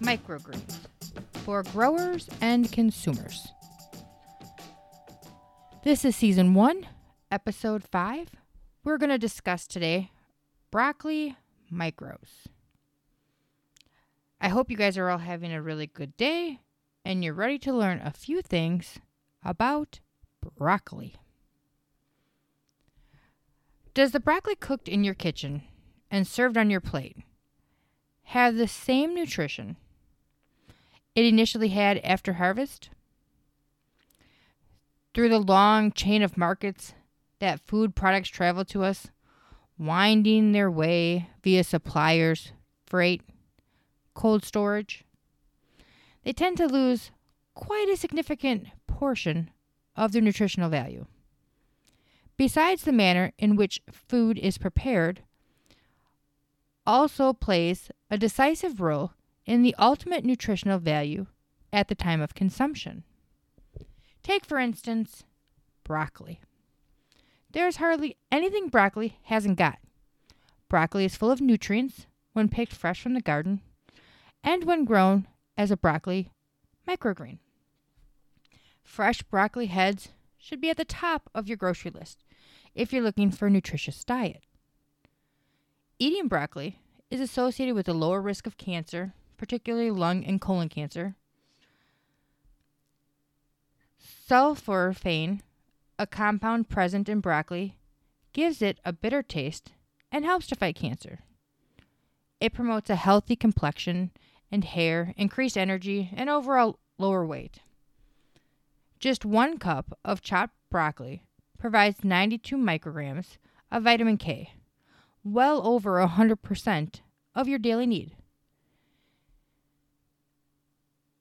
microgreens for growers and consumers. This is season one, episode five. We're going to discuss today broccoli micros. I hope you guys are all having a really good day and you're ready to learn a few things about broccoli. Does the broccoli cooked in your kitchen and served on your plate have the same nutrition it initially had after harvest? Through the long chain of markets that food products travel to us, winding their way via suppliers, freight, cold storage, they tend to lose quite a significant portion of their nutritional value. Besides the manner in which food is prepared, also plays a decisive role in the ultimate nutritional value at the time of consumption. Take, for instance, broccoli. There's hardly anything broccoli hasn't got. Broccoli is full of nutrients when picked fresh from the garden and when grown as a broccoli microgreen. Fresh broccoli heads should be at the top of your grocery list if you're looking for a nutritious diet. Eating broccoli is associated with a lower risk of cancer, particularly lung and colon cancer. Sulforaphane, a compound present in broccoli, gives it a bitter taste and helps to fight cancer. It promotes a healthy complexion and hair, increased energy, and overall lower weight. Just one cup of chopped broccoli provides 92 micrograms of vitamin K, well over 100% of your daily need.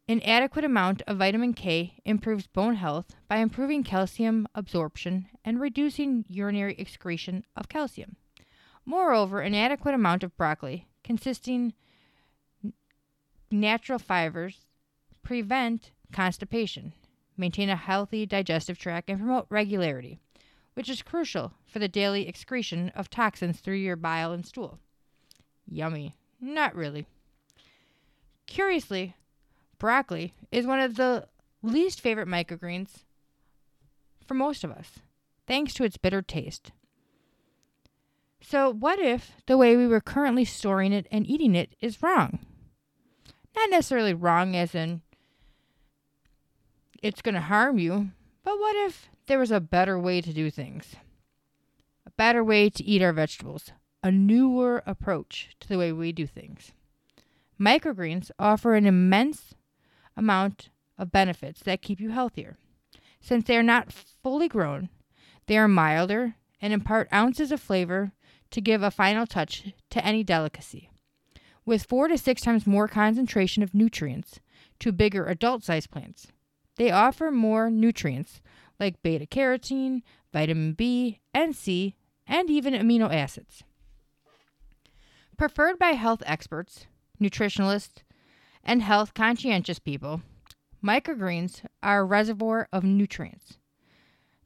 An adequate amount of vitamin K improves bone health by improving calcium absorption and reducing urinary excretion of calcium. Moreover, an adequate amount of broccoli, consisting natural fibers, prevent constipation, maintain a healthy digestive tract, and promote regularity, which is crucial for the daily excretion of toxins through your bile and stool. Yummy. Not really. Curiously, broccoli is one of the least favorite microgreens for most of us, thanks to its bitter taste. So, what if the way we were currently storing it and eating it is wrong? Not necessarily wrong, as in it's going to harm you, but what if there was a better way to do things? A better way to eat our vegetables, a newer approach to the way we do things. Microgreens offer an immense amount of benefits that keep you healthier. Since they are not fully grown, they are milder and impart ounces of flavor to give a final touch to any delicacy. With four to six times more concentration of nutrients to bigger adult sized plants, they offer more nutrients like beta carotene, vitamin B and C, and even amino acids. Preferred by health experts, nutritionalists, and health conscientious people, microgreens are a reservoir of nutrients.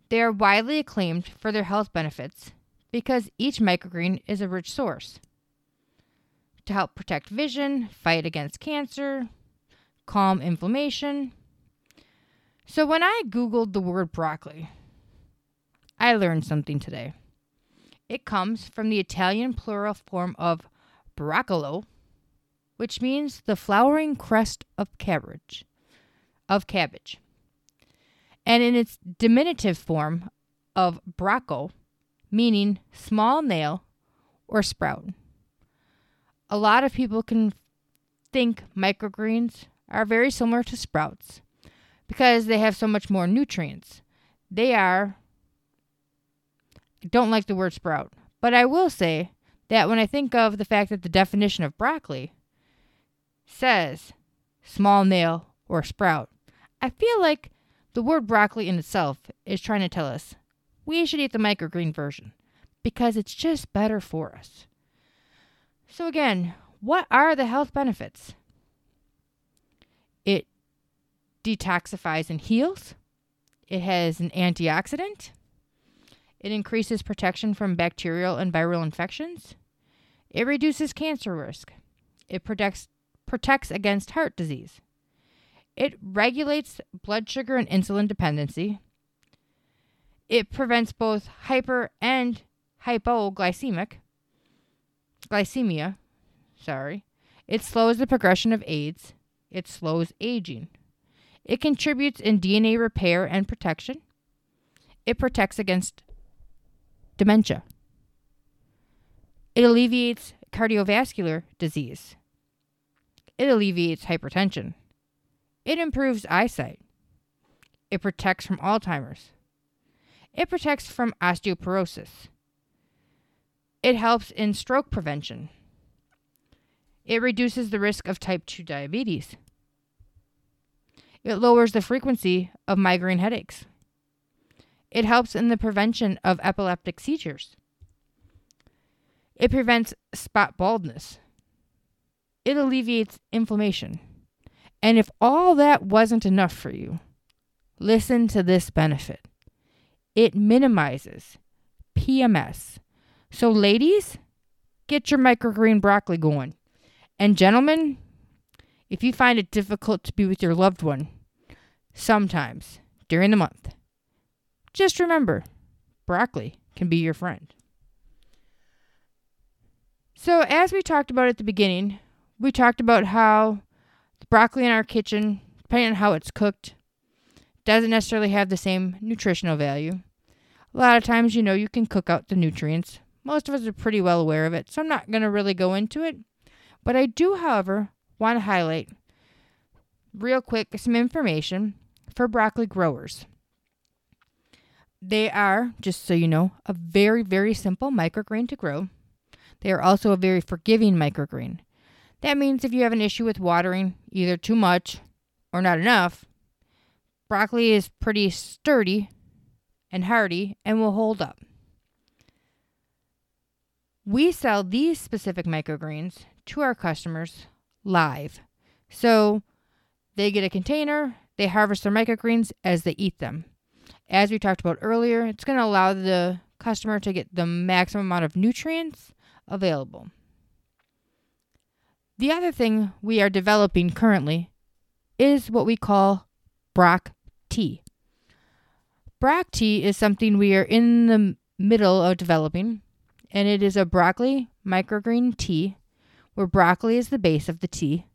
They are widely acclaimed for their health benefits because each microgreen is a rich source. To help protect vision, fight against cancer, calm inflammation. So when I Googled the word broccoli, I learned something today. It comes from the Italian plural form of broccolo, which means the flowering crest of cabbage, of cabbage. And in its diminutive form of brocco, meaning small nail or sprout. A lot of people can think microgreens are very similar to sprouts because they have so much more nutrients. They are I don't like the word sprout, but I will say that when I think of the fact that the definition of broccoli says small nail or sprout, I feel like the word broccoli in itself is trying to tell us we should eat the microgreen version because it's just better for us. So, again, what are the health benefits? It detoxifies and heals, it has an antioxidant, it increases protection from bacterial and viral infections, it reduces cancer risk, it protects protects against heart disease. It regulates blood sugar and insulin dependency. It prevents both hyper and hypoglycemic glycemia. Sorry. It slows the progression of AIDS. It slows aging. It contributes in DNA repair and protection. It protects against dementia. It alleviates cardiovascular disease. It alleviates hypertension. It improves eyesight. It protects from Alzheimer's. It protects from osteoporosis. It helps in stroke prevention. It reduces the risk of type 2 diabetes. It lowers the frequency of migraine headaches. It helps in the prevention of epileptic seizures. It prevents spot baldness. It alleviates inflammation. And if all that wasn't enough for you, listen to this benefit it minimizes PMS. So, ladies, get your microgreen broccoli going. And, gentlemen, if you find it difficult to be with your loved one sometimes during the month, just remember broccoli can be your friend. So, as we talked about at the beginning, we talked about how the broccoli in our kitchen, depending on how it's cooked, doesn't necessarily have the same nutritional value. A lot of times, you know, you can cook out the nutrients. Most of us are pretty well aware of it, so I'm not going to really go into it. But I do, however, want to highlight real quick some information for broccoli growers. They are, just so you know, a very, very simple microgreen to grow. They are also a very forgiving microgreen. That means if you have an issue with watering, either too much or not enough, broccoli is pretty sturdy and hardy and will hold up. We sell these specific microgreens to our customers live. So they get a container, they harvest their microgreens as they eat them. As we talked about earlier, it's going to allow the customer to get the maximum amount of nutrients available. The other thing we are developing currently is what we call Brock tea. Brock tea is something we are in the middle of developing, and it is a broccoli microgreen tea where broccoli is the base of the tea.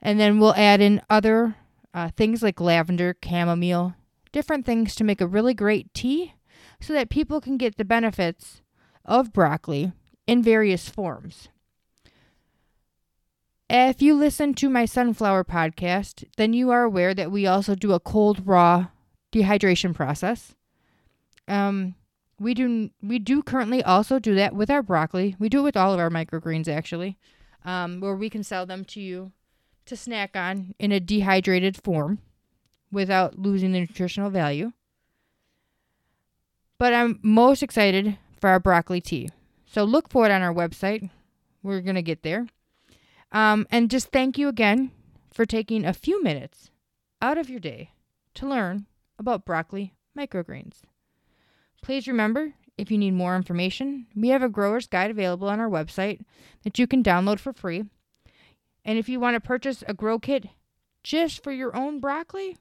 And then we'll add in other uh, things like lavender, chamomile, different things to make a really great tea so that people can get the benefits of broccoli in various forms. If you listen to my sunflower podcast, then you are aware that we also do a cold raw dehydration process. Um, we do we do currently also do that with our broccoli. We do it with all of our microgreens actually, um, where we can sell them to you to snack on in a dehydrated form without losing the nutritional value. But I'm most excited for our broccoli tea. So look for it on our website. We're going to get there. Um, and just thank you again for taking a few minutes out of your day to learn about broccoli microgreens. Please remember, if you need more information, we have a grower's guide available on our website that you can download for free. And if you want to purchase a grow kit just for your own broccoli,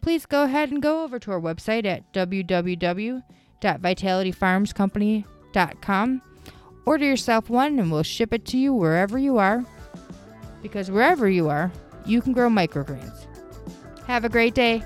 please go ahead and go over to our website at www.vitalityfarmscompany.com. Order yourself one and we'll ship it to you wherever you are. Because wherever you are, you can grow microgreens. Have a great day.